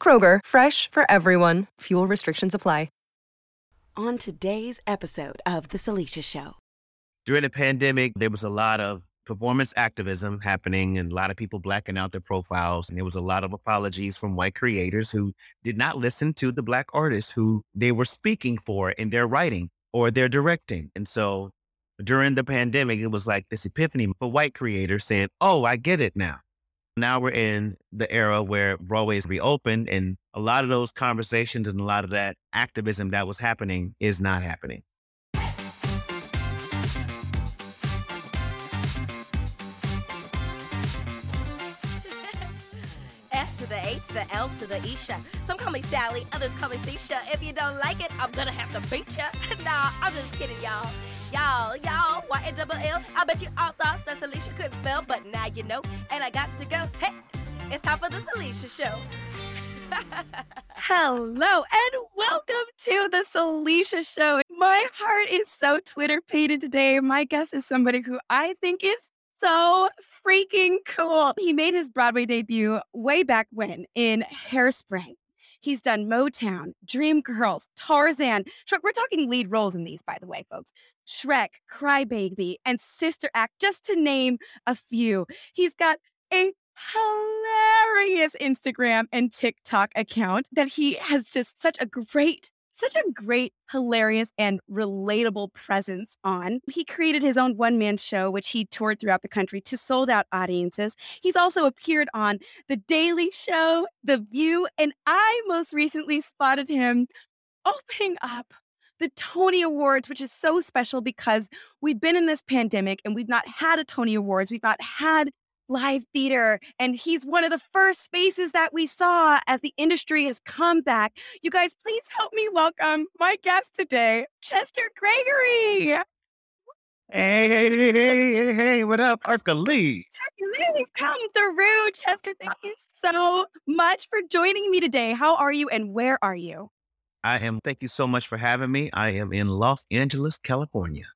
Kroger, fresh for everyone. Fuel restrictions apply. On today's episode of The Salisha Show. During the pandemic, there was a lot of performance activism happening and a lot of people blacking out their profiles. And there was a lot of apologies from white creators who did not listen to the black artists who they were speaking for in their writing or their directing. And so during the pandemic, it was like this epiphany for white creators saying, Oh, I get it now. Now we're in the era where Broadway is reopened, and a lot of those conversations and a lot of that activism that was happening is not happening. The to the L to the Isha. Some call me Sally, others call me Sisha. If you don't like it, I'm gonna have to beat ya. nah, I'm just kidding, y'all. Y'all, y'all, Y double L. I bet you all thought that Salisha couldn't spell, but now you know. And I got to go. Hey, it's time for the Salisha Show. Hello and welcome to the Salisha Show. My heart is so Twitter pated today. My guest is somebody who I think is so freaking cool. He made his Broadway debut way back when in Hairspray. He's done Motown, Dreamgirls, Tarzan. We're talking lead roles in these, by the way, folks. Shrek, Crybaby, and Sister Act, just to name a few. He's got a hilarious Instagram and TikTok account that he has just such a great such a great, hilarious, and relatable presence on. He created his own one man show, which he toured throughout the country to sold out audiences. He's also appeared on The Daily Show, The View, and I most recently spotted him opening up the Tony Awards, which is so special because we've been in this pandemic and we've not had a Tony Awards. We've not had live theater. And he's one of the first faces that we saw as the industry has come back. You guys, please help me welcome my guest today, Chester Gregory. Hey, hey, hey, hey, hey, what up, Hercules? Hercules, come through. Chester, thank you so much for joining me today. How are you and where are you? I am, thank you so much for having me. I am in Los Angeles, California.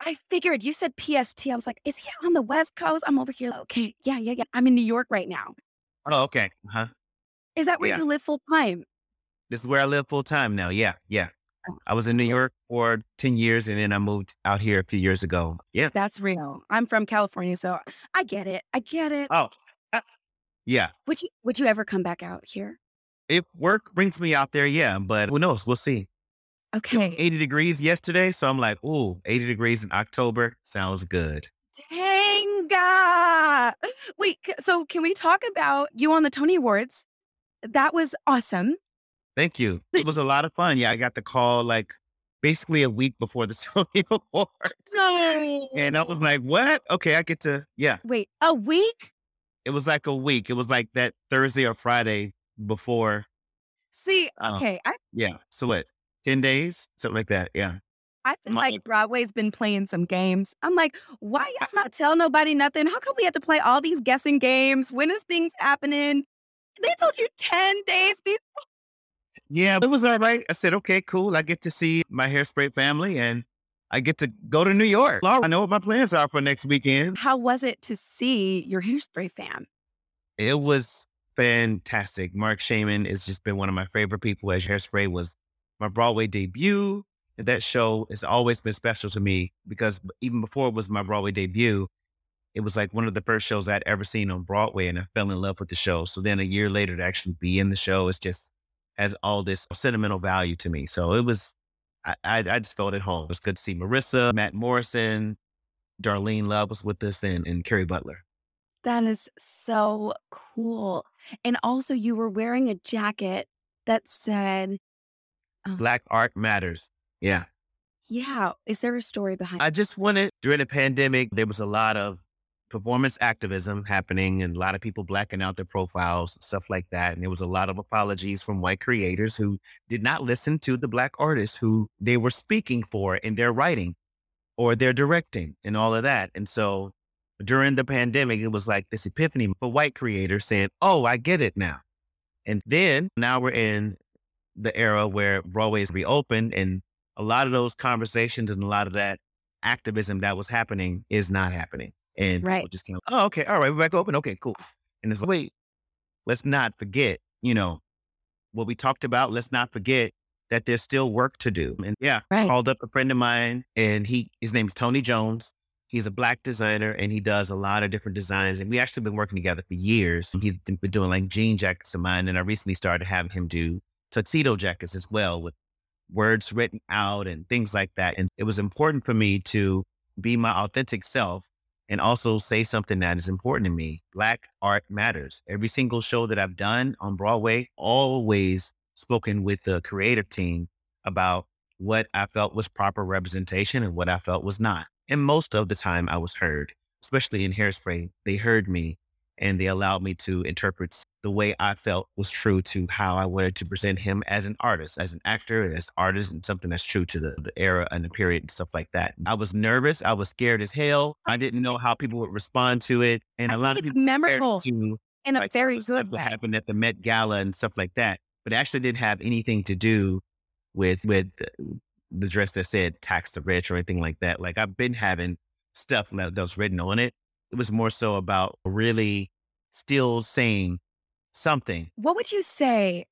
I figured you said PST. I was like, is he on the West Coast? I'm over here. Okay. Yeah, yeah, yeah. I'm in New York right now. Oh, okay. Huh? Is that where Yeah. you live full time? This is where I live full time now. Yeah, yeah. I was in New York for 10 years and then I moved out here a few years ago. Yeah. That's real. I'm from California, so I get it. I get it. Oh, uh, yeah. Would you would you ever come back out here? If work brings me out there, yeah, but who knows? We'll see. Okay. 80 degrees yesterday. So I'm like, ooh, 80 degrees in October sounds good. Dang. Wait, so can we talk about you on the Tony Awards? That was awesome. Thank you. It was a lot of fun. Yeah, I got the call like basically a week before the Tony Awards. And I was like, what? Okay, I get to, yeah. Wait, a week? It was like a week. It was like that Thursday or Friday before. See, okay, I Yeah. So what? 10 days? Something like that. Yeah. I feel like Broadway's been playing some games. I'm like, why y'all not tell nobody nothing? How come we have to play all these guessing games? When is things happening? They told you 10 days before. Yeah, it was all right. I said, okay, cool. I get to see my hairspray family and I get to go to New York. I know what my plans are for next weekend. How was it to see your hairspray fam? It was fantastic. Marc Shaiman has just been one of my favorite people as hairspray was my Broadway debut. That show has always been special to me because even before it was my Broadway debut, it was like one of the first shows I'd ever seen on Broadway and I fell in love with the show. So then a year later to actually be in the show, it's just has all this sentimental value to me. So it was, I, I, I just felt at home. It was good to see Marissa, Matt Morrison, Darlene Love was with us and, and Kerry Butler. That is so cool. And also, you were wearing a jacket that said, oh, Black art matters. Yeah. yeah. Is there a story behind I just wanted during the pandemic, there was a lot of performance activism happening and a lot of people blacking out their profiles and stuff like that. And there was a lot of apologies from white creators who did not listen to the black artists who they were speaking for in their writing or their directing and all of that. And so during the pandemic, it was like this epiphany for white creators saying, Oh, I get it now. And then now we're in the era where Broadway is reopened and a lot of those conversations and a lot of that activism that was happening is not happening. And Right. just kind of, oh, okay, all right, we're back open. Okay, cool. And it's like, wait, let's not forget, you know, what we talked about. Let's not forget that there's still work to do. And yeah, Right. called up a friend of mine and he his name's Tony Jones. He's a black designer and he does a lot of different designs. And we actually been working together for years. He's been doing like jean jackets of mine. And I recently started having him do tuxedo jackets as well with words written out and things like that. And it was important for me to be my authentic self and also say something that is important to me. Black art matters. Every single show that I've done on Broadway, always spoken with the creative team about what I felt was proper representation and what I felt was not. And most of the time I was heard, especially in Hairspray, they heard me and they allowed me to interpret the way I felt was true to how I wanted to present him as an artist, as an actor, as artist, and something that's true to the, the era and the period and stuff like that. I was nervous. I was scared as hell. I didn't know how people would respond to it. And a I lot of people memorable to in a like, very good way. happened at the Met Gala and stuff like that. But it actually didn't have anything to do with with the- dress that said tax the rich or anything like that. Like I've been having stuff that was written on it. It was more so about really still saying something. What would you say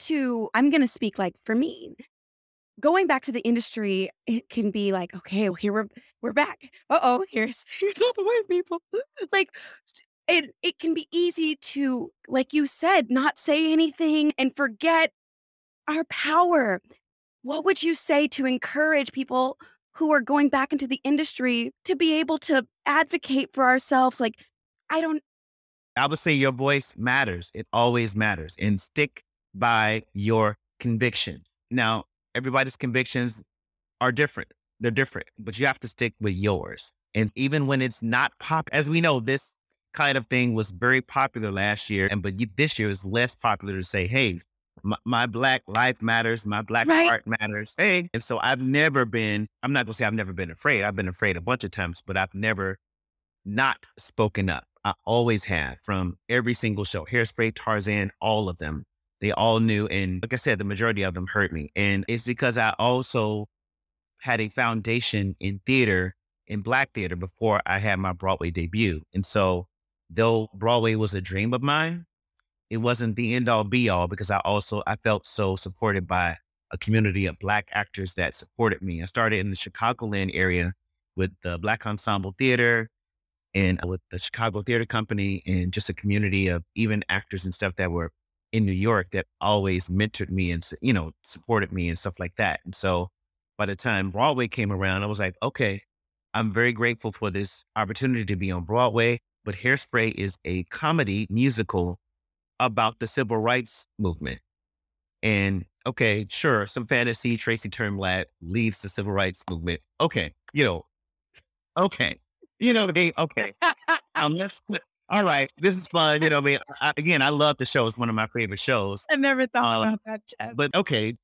to, I'm going to speak like for me, going back to the industry, it can be like, okay, well, here we're, we're back. Uh oh, here's, here's all the white people. like, it, it can be easy to, like you said, not say anything and forget our power. What would you say to encourage people who are going back into the industry to be able to advocate for ourselves? Like, I don't, I would say your voice matters. It always matters. And stick by your convictions. Now, everybody's convictions are different. They're different, but you have to stick with yours. And even when it's not pop, as we know, this kind of thing was very popular last year. And but this year is less popular to say, hey, my, my black life matters, my black Right. art matters. Hey. And so I've never been, I'm not gonna say I've never been afraid. I've been afraid a bunch of times, but I've never not spoken up. I always have from every single show, Hairspray, Tarzan, all of them. They all knew. And like I said, the majority of them hurt me. And it's because I also had a foundation in theater, in Black theater, before I had my Broadway debut. And so, though Broadway was a dream of mine, it wasn't the end all be all because I also I felt so supported by a community of black actors that supported me. I started in the Chicagoland area with the Black Ensemble Theater and with the Chicago Theater Company and just a community of even actors and stuff that were in New York that always mentored me and you know supported me and stuff like that. And so by the time Broadway came around, I was like, okay, I'm very grateful for this opportunity to be on Broadway. But Hairspray is a comedy musical about the civil rights movement. And okay, sure, some fantasy, Tracy Turnblad leads the civil rights movement. Okay, you know, okay, you know what I mean? Okay, um, let's, all right, this is fun. You know what I mean? I, again, I love the show. It's one of my favorite shows. I never thought Uh, about that, Jeff. But okay,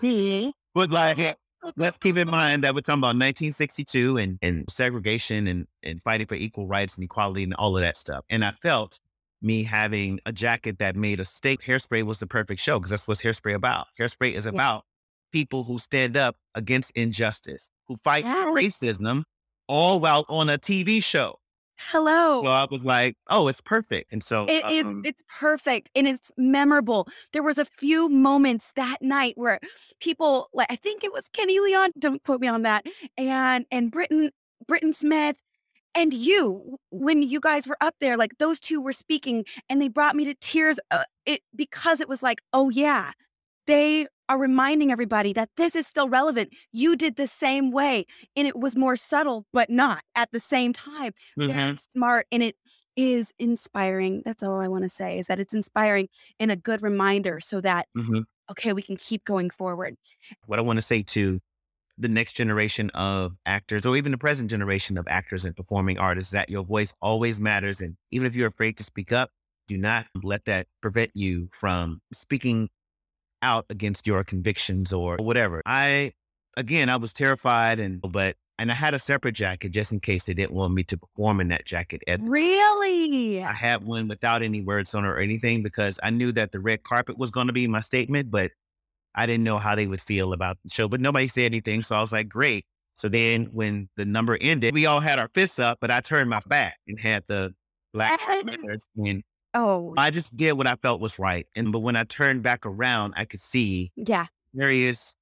cool. But like, let's keep in mind that we're talking about 1962 and, and segregation and, and fighting for equal rights and equality and all of that stuff. And I felt me having a jacket that made a state hairspray was the perfect show because that's what hairspray about. Hairspray is about people who stand up against injustice, who fight Yes. racism, all while on a TV show. Hello. So I was like, oh, it's perfect. And so It is. um, It's perfect and it's memorable. There was a few moments that night where people, like I think it was Kenny Leon. Don't quote me on that. And and Britton Britton Smith and you when you guys were up there, like those two were speaking, and they brought me to tears. Uh, it because it was like, oh yeah, they are reminding everybody that this is still relevant. You did the same way, and it was more subtle, but not at the same time very mhm. smart and it is inspiring. That's all I want to say is that it's inspiring and a good reminder so that, Mhm. okay, we can keep going forward. what I want to say to the next generation of actors or even the present generation of actors and performing artists that your voice always matters. And even if you're afraid to speak up, do not let that prevent you from speaking out against your convictions or whatever. I, again, I was terrified and, but, and I had a separate jacket just in case they didn't want me to perform in that jacket. At, Really? I had one without any words on it or anything because I knew that the red carpet was going to be my statement, but I didn't know how they would feel about the show. But nobody said anything. So I was like, great. So then when the number ended, we all had our fists up, but I turned my back and had the black. And Oh, I just did what I felt was right. And but when I turned back around, I could see yeah. various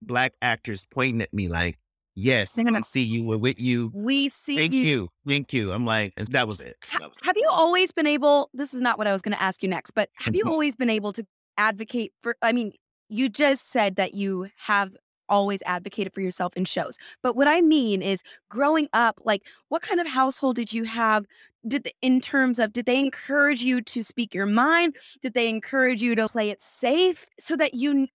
black actors pointing at me like, yes, I see you. We're with you. We see Thank you. you. Thank you. I'm like, and that was it. That was it. Have you always been able? This is not what I was going to ask you next, but have you always been able to advocate for? I mean, you just said that you have always advocated for yourself in shows. But what I mean is growing up, like what kind of household did you have? Did the, in terms of did they encourage you to speak your mind? Did they encourage you to play it safe so that you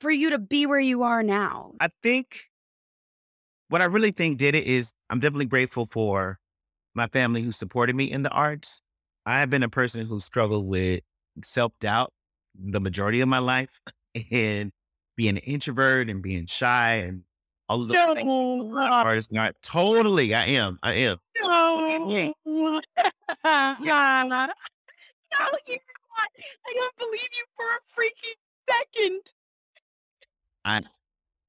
for you to be where you are now? I think what I really think did it is I'm definitely grateful for my family who supported me in the arts. I have been a person who struggled with self doubt the majority of my life and being an introvert and being shy and all of those things. Artists, not totally. I am. I am. No, no, not. I don't believe you for a freaking second. I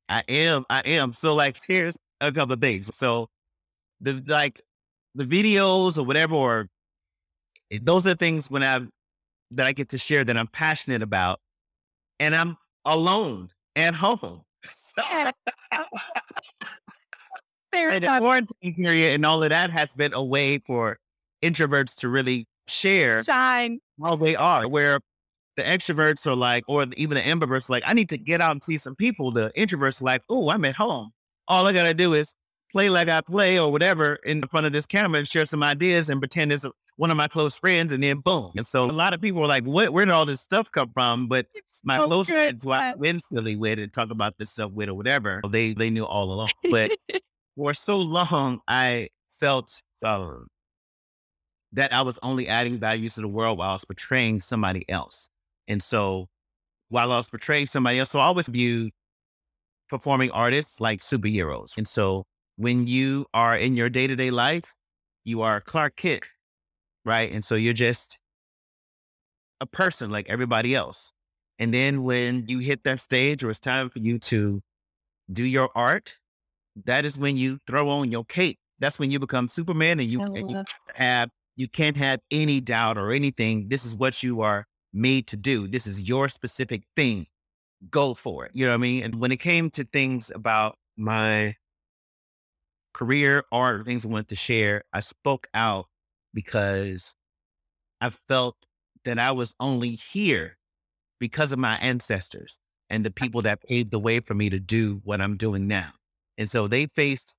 I am. I am. So like, here's a couple of things. So the like the videos or whatever, or eh, those are things when I that I get to share that I'm passionate about, and I'm alone at home. So, and the quarantine period and all of that has been a way for introverts to really share Shine. how they are. Where the extroverts are like, or even the ambiverts are like, I need to get out and see some people. The introverts are like, oh, I'm at home. All I gotta do is play like I play or whatever in front of this camera and share some ideas and pretend it's one of my close friends, and then boom. And so a lot of people are like, what? Where did all this stuff come from? But my so close good. friends who I've been silly with and talk about this stuff with or whatever, they they knew all along. But for so long, I felt um, that I was only adding value to the world while I was portraying somebody else. And so while I was portraying somebody else, so I always viewed performing artists like superheroes. And so when you are in your day to day life, you are Clark Kent, right? And so you're just a person like everybody else. And then when you hit that stage or it's time for you to do your art, that is when you throw on your cape. That's when you become Superman and you, and you have you can't have any doubt or anything. This is what you are made to do. This is your specific thing. Go for it. You know what I mean? And when it came to things about my career, art, things I wanted to share, I spoke out because I felt that I was only here because of my ancestors and the people that paved the way for me to do what I'm doing now. And so they faced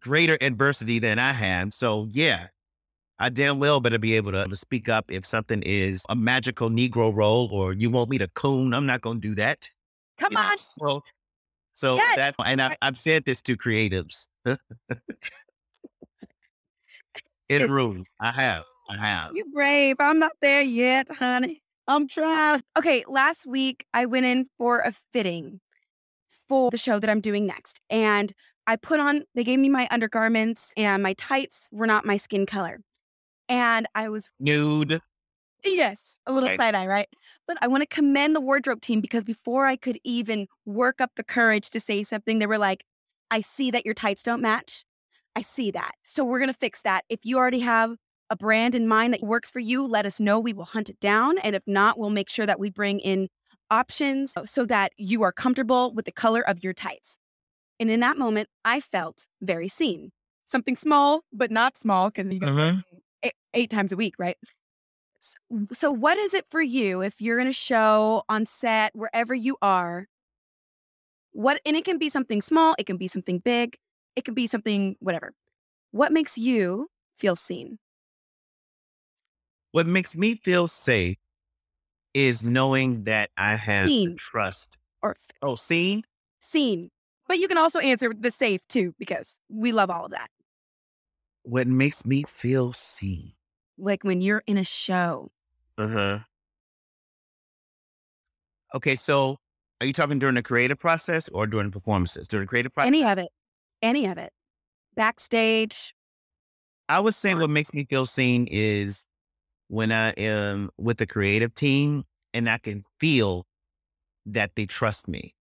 greater adversity than I have. So yeah, I damn well better be able to, to speak up if something is a magical Negro role or you want me to coon. I'm not going to do that. Come you know? on. So, so Yes. that's, and I, I've said this to creatives. it rules. I have. I have. You brave. I'm not there yet, honey. I'm trying. Okay, last week I went in for a fitting for the show that I'm doing next. And I put on, they gave me my undergarments and my tights were not my skin color. And I was, Nude. yes, a little Okay. side eye, right? But I want to commend the wardrobe team because before I could even work up the courage to say something, they were like, I see that your tights don't match. I see that. So we're going to fix that. If you already have a brand in mind that works for you, let us know. We will hunt it down. And if not, we'll make sure that we bring in options so that you are comfortable with the color of your tights. And in that moment, I felt very seen. Something small, but not small because you go Mhm. eight, eight times a week, right? S- So, what is it for you if you're in a show, on set, wherever you are? What, and it can be something small, it can be something big, it can be something whatever. What makes you feel seen? What makes me feel safe is knowing that I have Seen. trust. Or Oh, seen? seen? But you can also answer the safe too, because we love all of that. What makes me feel seen? Like when you're in a show. Uh huh. Okay, so are you talking during the creative process or during performances? During the creative process? Any of it. Any of it. Backstage. I would say what makes me feel seen is when I am with the creative team and I can feel that they trust me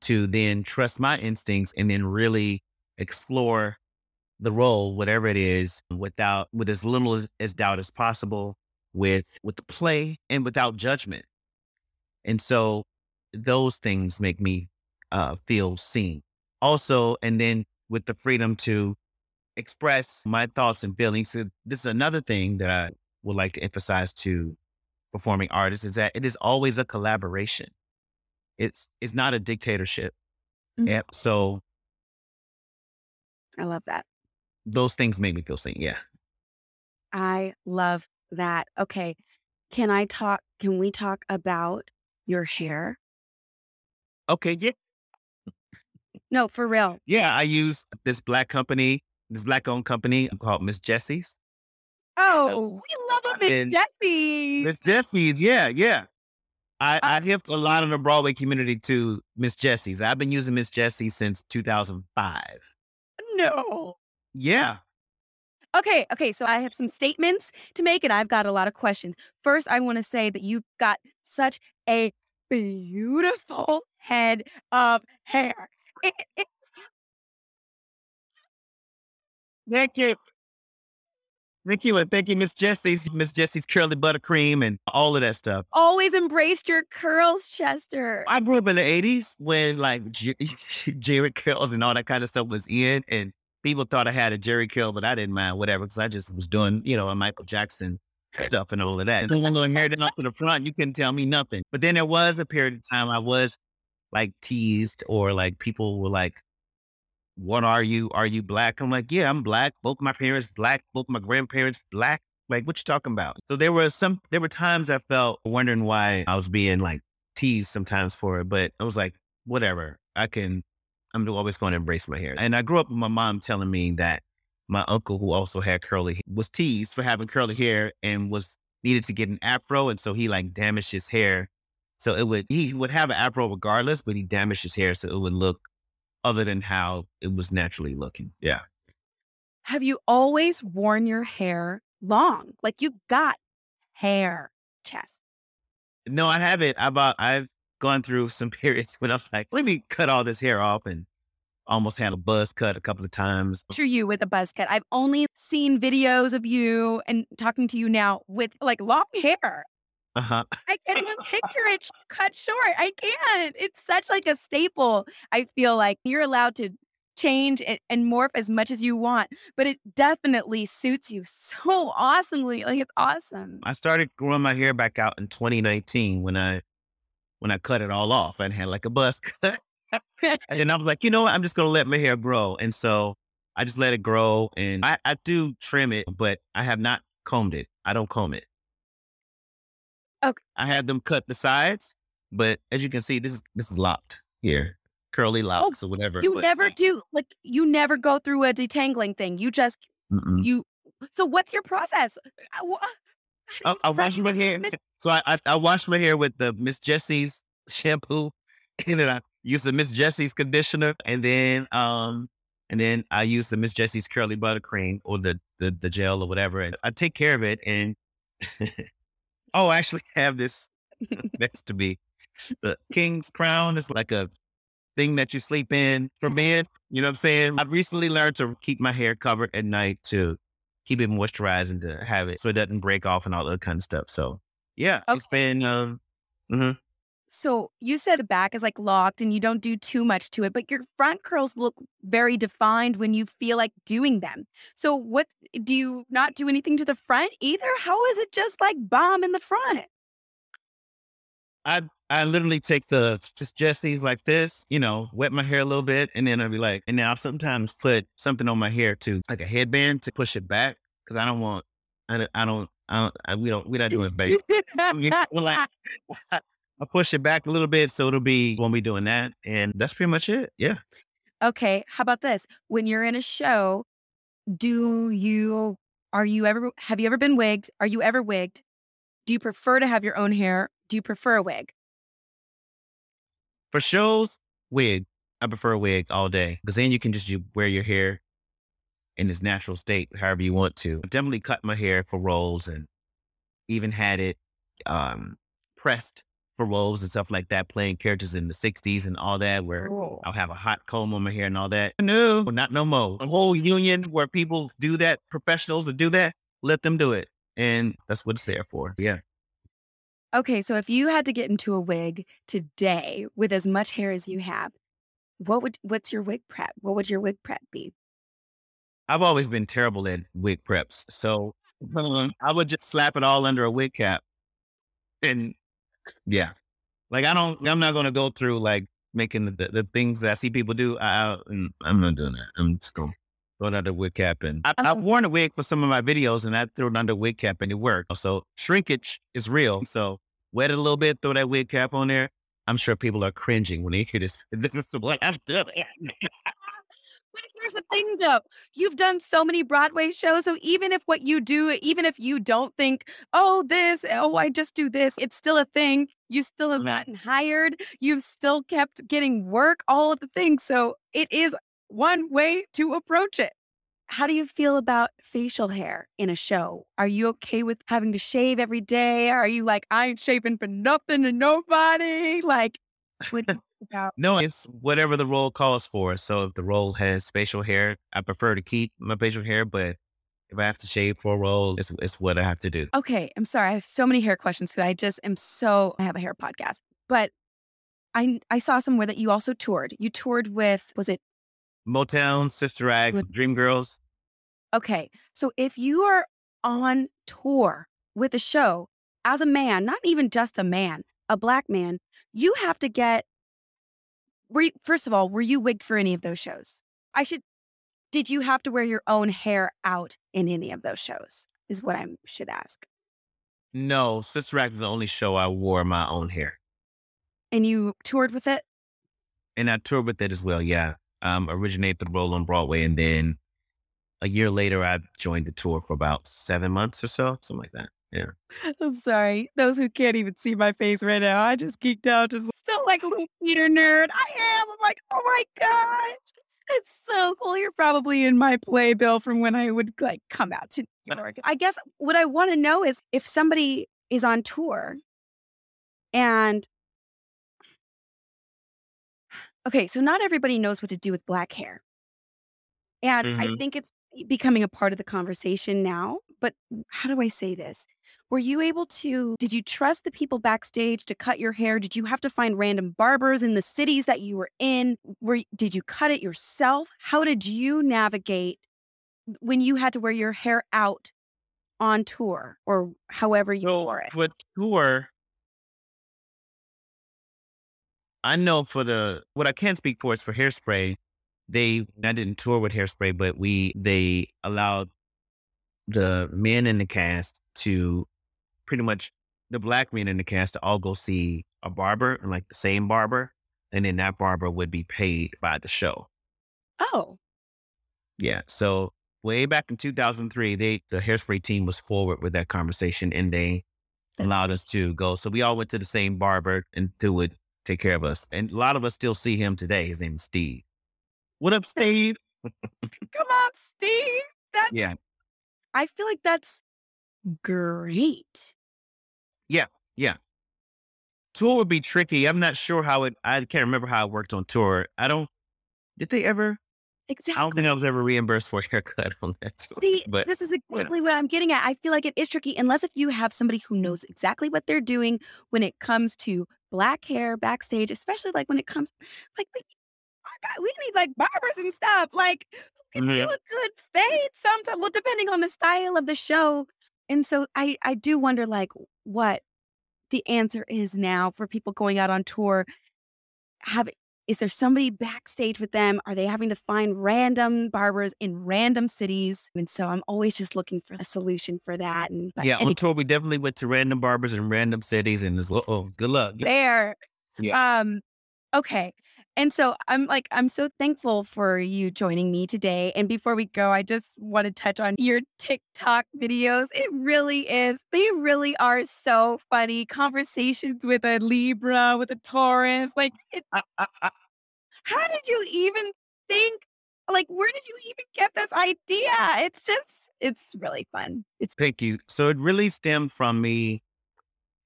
to then trust my instincts and then really explore the role, whatever it is, without with as little as, as doubt as possible, with with the play and without judgment. And so those things make me uh, feel seen. Also, and then with the freedom to express my thoughts and feelings. So this is another thing that I would like to emphasize to performing artists is that it is always a collaboration. It's it's not a dictatorship. Mhm. Yep. So I love that. those things make me feel seen. Yeah. I love that. Okay. Can I talk? Can we talk about your hair? Okay. Yeah. No, for real. Yeah. I use this black company, this black owned company called Miss Jessie's. Oh, we love a Miss And Jessie. Miss Jessie's. Yeah. Yeah. I, uh I hipped a lot of the Broadway community to Miss Jessie's. I've been using Miss Jessie since 2005. No. Yeah. Okay, okay. So I have some statements to make, and I've got a lot of questions. First, I want to say that you've got such a beautiful head of hair. Thank you. Thank you. And thank you, Miss Jessie's, Miss Jessie's curly buttercream and all of that stuff. always embraced your curls, Chester. I grew up in the 80s when like J- Jheri curls and all that kind of stuff was in. And people thought I had a Jheri curl, but I didn't mind, whatever, because I just was doing, you know, a Michael Jackson stuff and all of that. And one little hair down to the front, you couldn't tell me nothing. But then there was a period of time I was like teased or like people were like, what are you? Are you black? I'm like, yeah, I'm black. Both my parents black. Both my grandparents black. Like, what you talking about? So there were some, there were times I felt wondering why I was being like teased sometimes for it, but I was like, whatever. I can, I'm always going to embrace my hair. And I grew up with my mom telling me that my uncle, who also had curly, was teased for having curly hair and was needed to get an afro, and so he like damaged his hair. So it would he would have an afro regardless, but he damaged his hair so it would look other than how it was naturally looking. Yeah. Have you always worn your hair long? Like you've got hair, chest. No, I haven't. I've uh, I've gone through some periods when I was like, let me cut all this hair off and almost had a buzz cut a couple of times. Picture you with a buzz cut. I've only seen videos of you and talking to you now with like long hair. Uh-huh. I can't even picture it cut short. I can't. It's such like a staple. I feel like you're allowed to change and, and morph as much as you want, but it definitely suits you so awesomely. Like it's awesome. I started growing my hair back out in 2019 when I when I cut it all off and had like a buzz cut. and I was like, you know what? I'm just gonna let my hair grow. And so I just let it grow and I, I do trim it, but I have not combed it. I don't comb it. Okay. I had them cut the sides, but as you can see, this is this is locked here. Curly locks or whatever. You but- never do like you never go through a detangling thing. You just Mm-mm. you. So what's your process? I, I wash my hair. So I, I I wash my hair with the Miss Jessie's shampoo, and then I use the Miss Jessie's conditioner, and then um and then I use the Miss Jessie's curly buttercream or the the the gel or whatever. And I take care of it. And oh, I actually have this next to me. The King's Crown is like a thing that you sleep in for men. You know what I'm saying? I've recently learned to keep my hair covered at night to keep it moisturized and to have it so it doesn't break off and all that kind of stuff. So yeah, it's been um mhm. So you said the back is like locked and you don't do too much to it, but your front curls look very defined when you feel like doing them. So what do you not do anything to the front either? How is it just like bomb in the front? I I literally take the just Jessie's like this, you know, wet my hair a little bit, and then I'll be like, and then I'll sometimes put something on my hair too, like a headband to push it back, because I don't want, I don't, I don't, I don't I, we don't, we're not doing baby. I mean, we're like, I'll push it back a little bit. So it'll be, won't be doing that. And that's pretty much it. Yeah. Okay. How about this? When you're in a show, do you, are you ever, have you ever been wigged? Are you ever wigged? Do you prefer to have your own hair? Do you prefer a wig? For shows, wig. I prefer a wig all day because then you can just you wear your hair in its natural state, however you want to. I definitely cut my hair for roles and even had it um, pressed for roles and stuff like that, playing characters in the 60s and all that, where oh. I'll have a hot comb on my hair and all that. No, oh, not no more. A whole union where people do that, professionals that do that, let them do it. And that's what it's there for. Yeah. Okay, so if you had to get into a wig today with as much hair as you have, what would what's your wig prep? What would your wig prep be? I've always been terrible at wig preps. So I would just slap it all under a wig cap. And yeah, like I don't, I'm not going to go through like making the, the, things that I see people do. I, I, mm, am not doing that. I'm just going going under wig cap. And I, I've uh-huh. worn a wig for some of my videos and I threw it under wig cap and it worked. So shrinkage is real. So wet it a little bit, throw that wig cap on there. I'm sure people are cringing when they hear this. This is what I've done. But here's the thing though, you've done so many Broadway shows. So even if what you do, even if you don't think, oh, this, oh, I just do this, it's still a thing. You still have gotten hired. You've still kept getting work, all of the things. So it is one way to approach it. How do you feel about facial hair in a show? Are you okay with having to shave every day? Are you like, I ain't shaving for nothing to nobody? Like, what, about? No, it's whatever the role calls for. So if the role has facial hair, I prefer to keep my facial hair, but if I have to shave for a role, it's, it's what I have to do. Okay. I'm sorry. I have so many hair questions because I just am so, I have a hair podcast, but I, I saw somewhere that you also toured. You toured with, was it Motown, Sister Act, with, Dreamgirls? Okay. So if you are on tour with a show as a man, not even just a man, a black man, you have to get were you, first of all, were you wigged for any of those shows? I should, did you have to wear your own hair out in any of those shows? Is what I should ask. No, Sister Act is the only show I wore my own hair. And you toured with it? And I toured with it as well, yeah. Um, originated the role on Broadway, and then a year later, I joined the tour for about seven months or so, something like that. Yeah. I'm sorry. Those who can't even see my face right now, I just geeked out, just still like a little theater nerd. I am. I'm like, oh my gosh. It's so cool. You're probably in my playbill from when I would like come out to New York. I guess what I want to know is if somebody is on tour and okay, so not everybody knows what to do with black hair. And mm-hmm. I think it's becoming a part of the conversation now. But mm, how do I say this? Were you able to, did you trust the people backstage to cut your hair? Did you have to find random barbers in the cities that you were in? Were, did you cut it yourself? How did you navigate when you had to wear your hair out on tour or however you so wore it? For tour, I know for the, what I can speak for is for hairspray, they, I didn't tour with hairspray, but we, they allowed the men in the cast to pretty much the black men in the cast to all go see a barber and like the same barber. And then that barber would be paid by the show. Oh. Yeah. So way back in 2003, they, the hairspray team was forward with that conversation and they allowed us to go. So we all went to the same barber and who would take care of us. And a lot of us still see him today. His name is Steve. What up, Steve? Come on, Steve. That's, yeah. I feel like that's great. Yeah, yeah. Tour would be tricky. I'm not sure how it. I can't remember how it worked on tour. I don't. Did they ever? Exactly. I don't think I was ever reimbursed for a haircut on that. Tour, See, but this is exactly you know. what I'm getting at. I feel like it is tricky unless if you have somebody who knows exactly what they're doing when it comes to black hair backstage, especially like when it comes like, like oh God, we need like barbers and stuff. Like can mm-hmm. do a good fade sometimes. Well, depending on the style of the show. And so I I do wonder like what the answer is now for people going out on tour. Have Is there somebody backstage with them? Are they having to find random barbers in random cities? And so I'm always just looking for a solution for that. And yeah, on tour we definitely went to random barbers in random cities, and it's oh, good luck there. Yeah. Um. Okay. And so I'm like, I'm so thankful for you joining me today. And before we go, I just want to touch on your TikTok videos. It really is, they really are so funny. Conversations with a Libra, with a Taurus. Like, it, how did you even think? Like, where did you even get this idea? It's just, it's really fun. It's thank you. So it really stemmed from me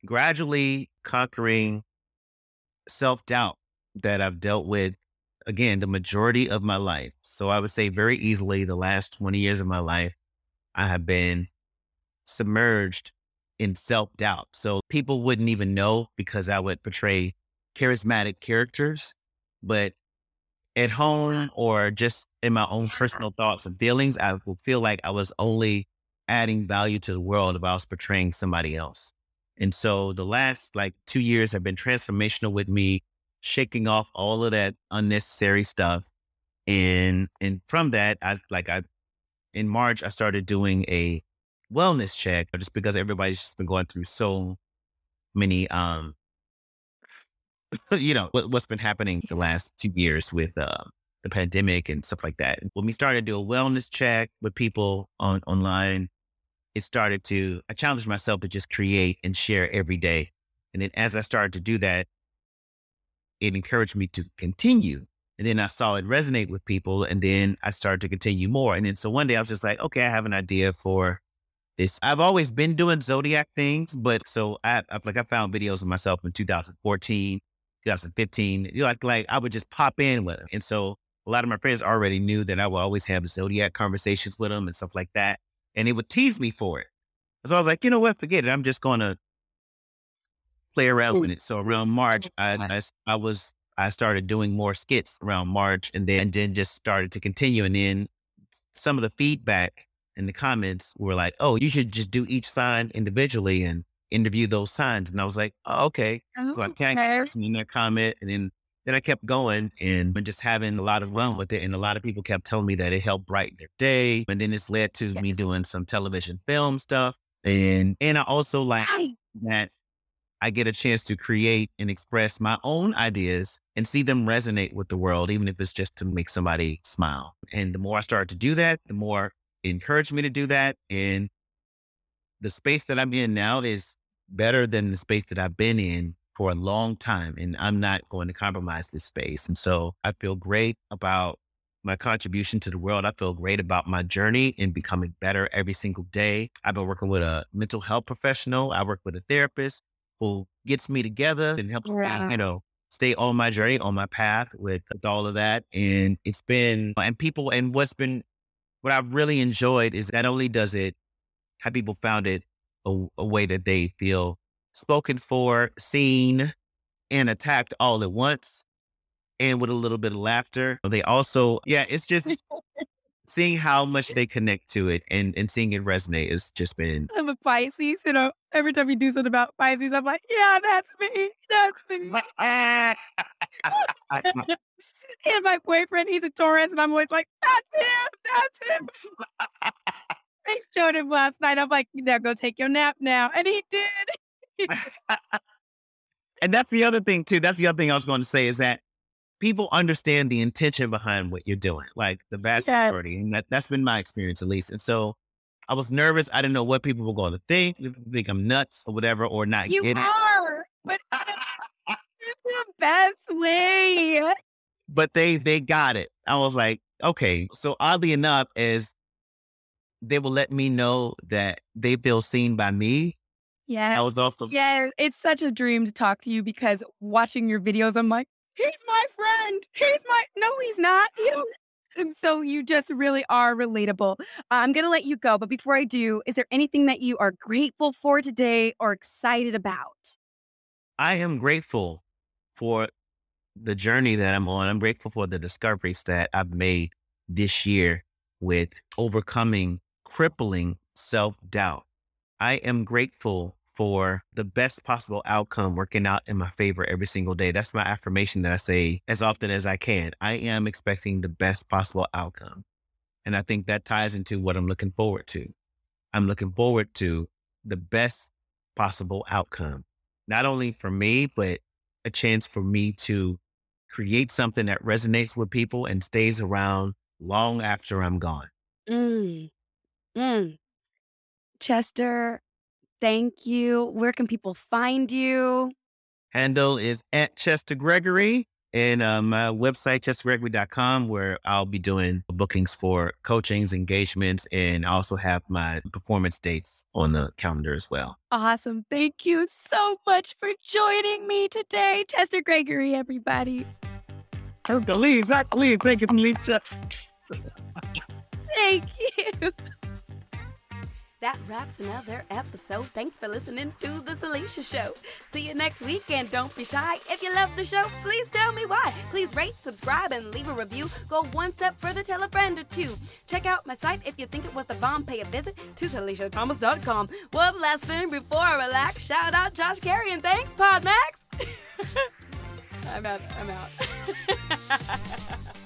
gradually conquering self doubt that I've dealt with again the majority of my life. So I would say very easily the last 20 years of my life, I have been submerged in self doubt. So people wouldn't even know because I would portray charismatic characters, but at home or just in my own personal thoughts and feelings, I would feel like I was only adding value to the world if I was portraying somebody else. And so the last like two years have been transformational with me shaking off all of that unnecessary stuff. And and from that, I like I in March I started doing a wellness check just because everybody's just been going through so many um you know what, has been happening the last two years with uh, the pandemic and stuff like that. When we started to do a wellness check with people on online, it started to I challenged myself to just create and share every day. And then as I started to do that, it encouraged me to continue. And then I saw it resonate with people. And then I started to continue more. And then so one day I was just like, okay, I have an idea for this. I've always been doing Zodiac things, but so I, I've like I found videos of myself in 2014, 2015. Like like I would just pop in with them. And so a lot of my friends already knew that I would always have Zodiac conversations with them and stuff like that. And they would tease me for it. So I was like, you know what, forget it. I'm just gonna play around with it. So around March, I, I, I was I started doing more skits around March, and then and then just started to continue. And then some of the feedback in the comments were like, "Oh, you should just do each sign individually and interview those signs." And I was like, "Oh, okay." Oh, so I tagged okay. in that comment, and then then I kept going and just having a lot of fun with it. And a lot of people kept telling me that it helped brighten their day. And then it's led to yes. me doing some television film stuff. And and I also like that I get a chance to create and express my own ideas and see them resonate with the world, even if it's just to make somebody smile. And the more I start to do that, the more it encouraged me to do that. And the space that I'm in now is better than the space that I've been in for a long time. And I'm not going to compromise this space. And so I feel great about my contribution to the world. I feel great about my journey in becoming better every single day. I've been working with a mental health professional. I work with a therapist who gets me together and helps yeah. me, you know, stay on my journey, on my path with, with all of that. And it's been, and people, and what's been, what I've really enjoyed is not only does it have people found it a, a way that they feel spoken for, seen, and attacked all at once, and with a little bit of laughter. They also, yeah, it's just seeing how much they connect to it and, and seeing it resonate has just been. I'm a Pisces, you know. Every time you do something about Pisces, I'm like, yeah, that's me. That's me. Ah, and my boyfriend, he's a Taurus, and I'm always like, that's him. That's him. I showed him last night. I'm like, now go take your nap now. And he did. and that's the other thing, too. That's the other thing I was going to say is that people understand the intention behind what you're doing, like the vast yeah. majority. And that, that's been my experience at least. And so I was nervous. I didn't know what people were going to think, think I'm nuts or whatever, or not you get are, it. but it's the best way. But they they got it. I was like, okay. So oddly enough, is they will let me know that they feel seen by me. Yeah. I was also Yeah, it's such a dream to talk to you because watching your videos, I'm like, he's my friend. He's my no, he's not. He and so you just really are relatable. I'm going to let you go. But before I do, is there anything that you are grateful for today or excited about? I am grateful for the journey that I'm on. I'm grateful for the discoveries that I've made this year with overcoming crippling self doubt. I am grateful for the best possible outcome working out in my favor every single day. That's my affirmation that I say as often as I can. I am expecting the best possible outcome. And I think that ties into what I'm looking forward to. I'm looking forward to the best possible outcome, not only for me, but a chance for me to create something that resonates with people and stays around long after I'm gone. Mm. Mm. Chester, thank you. Where can people find you? Handle is at Chester Gregory and uh, my website, chestergregory.com, where I'll be doing bookings for coachings, engagements, and I also have my performance dates on the calendar as well. Awesome. Thank you so much for joining me today. Chester Gregory, everybody. Totally, exactly. Thank you, Lisa. Thank you. That wraps another episode. Thanks for listening to The Salisha Show. See you next week, and don't be shy. If you love the show, please tell me why. Please rate, subscribe, and leave a review. Go one step further, tell a friend or two. Check out my site if you think it was the bomb. Pay a visit to SalishaThomas.com. One last thing before I relax. Shout out Josh Carey, and thanks, Podmax. I'm out. I'm out.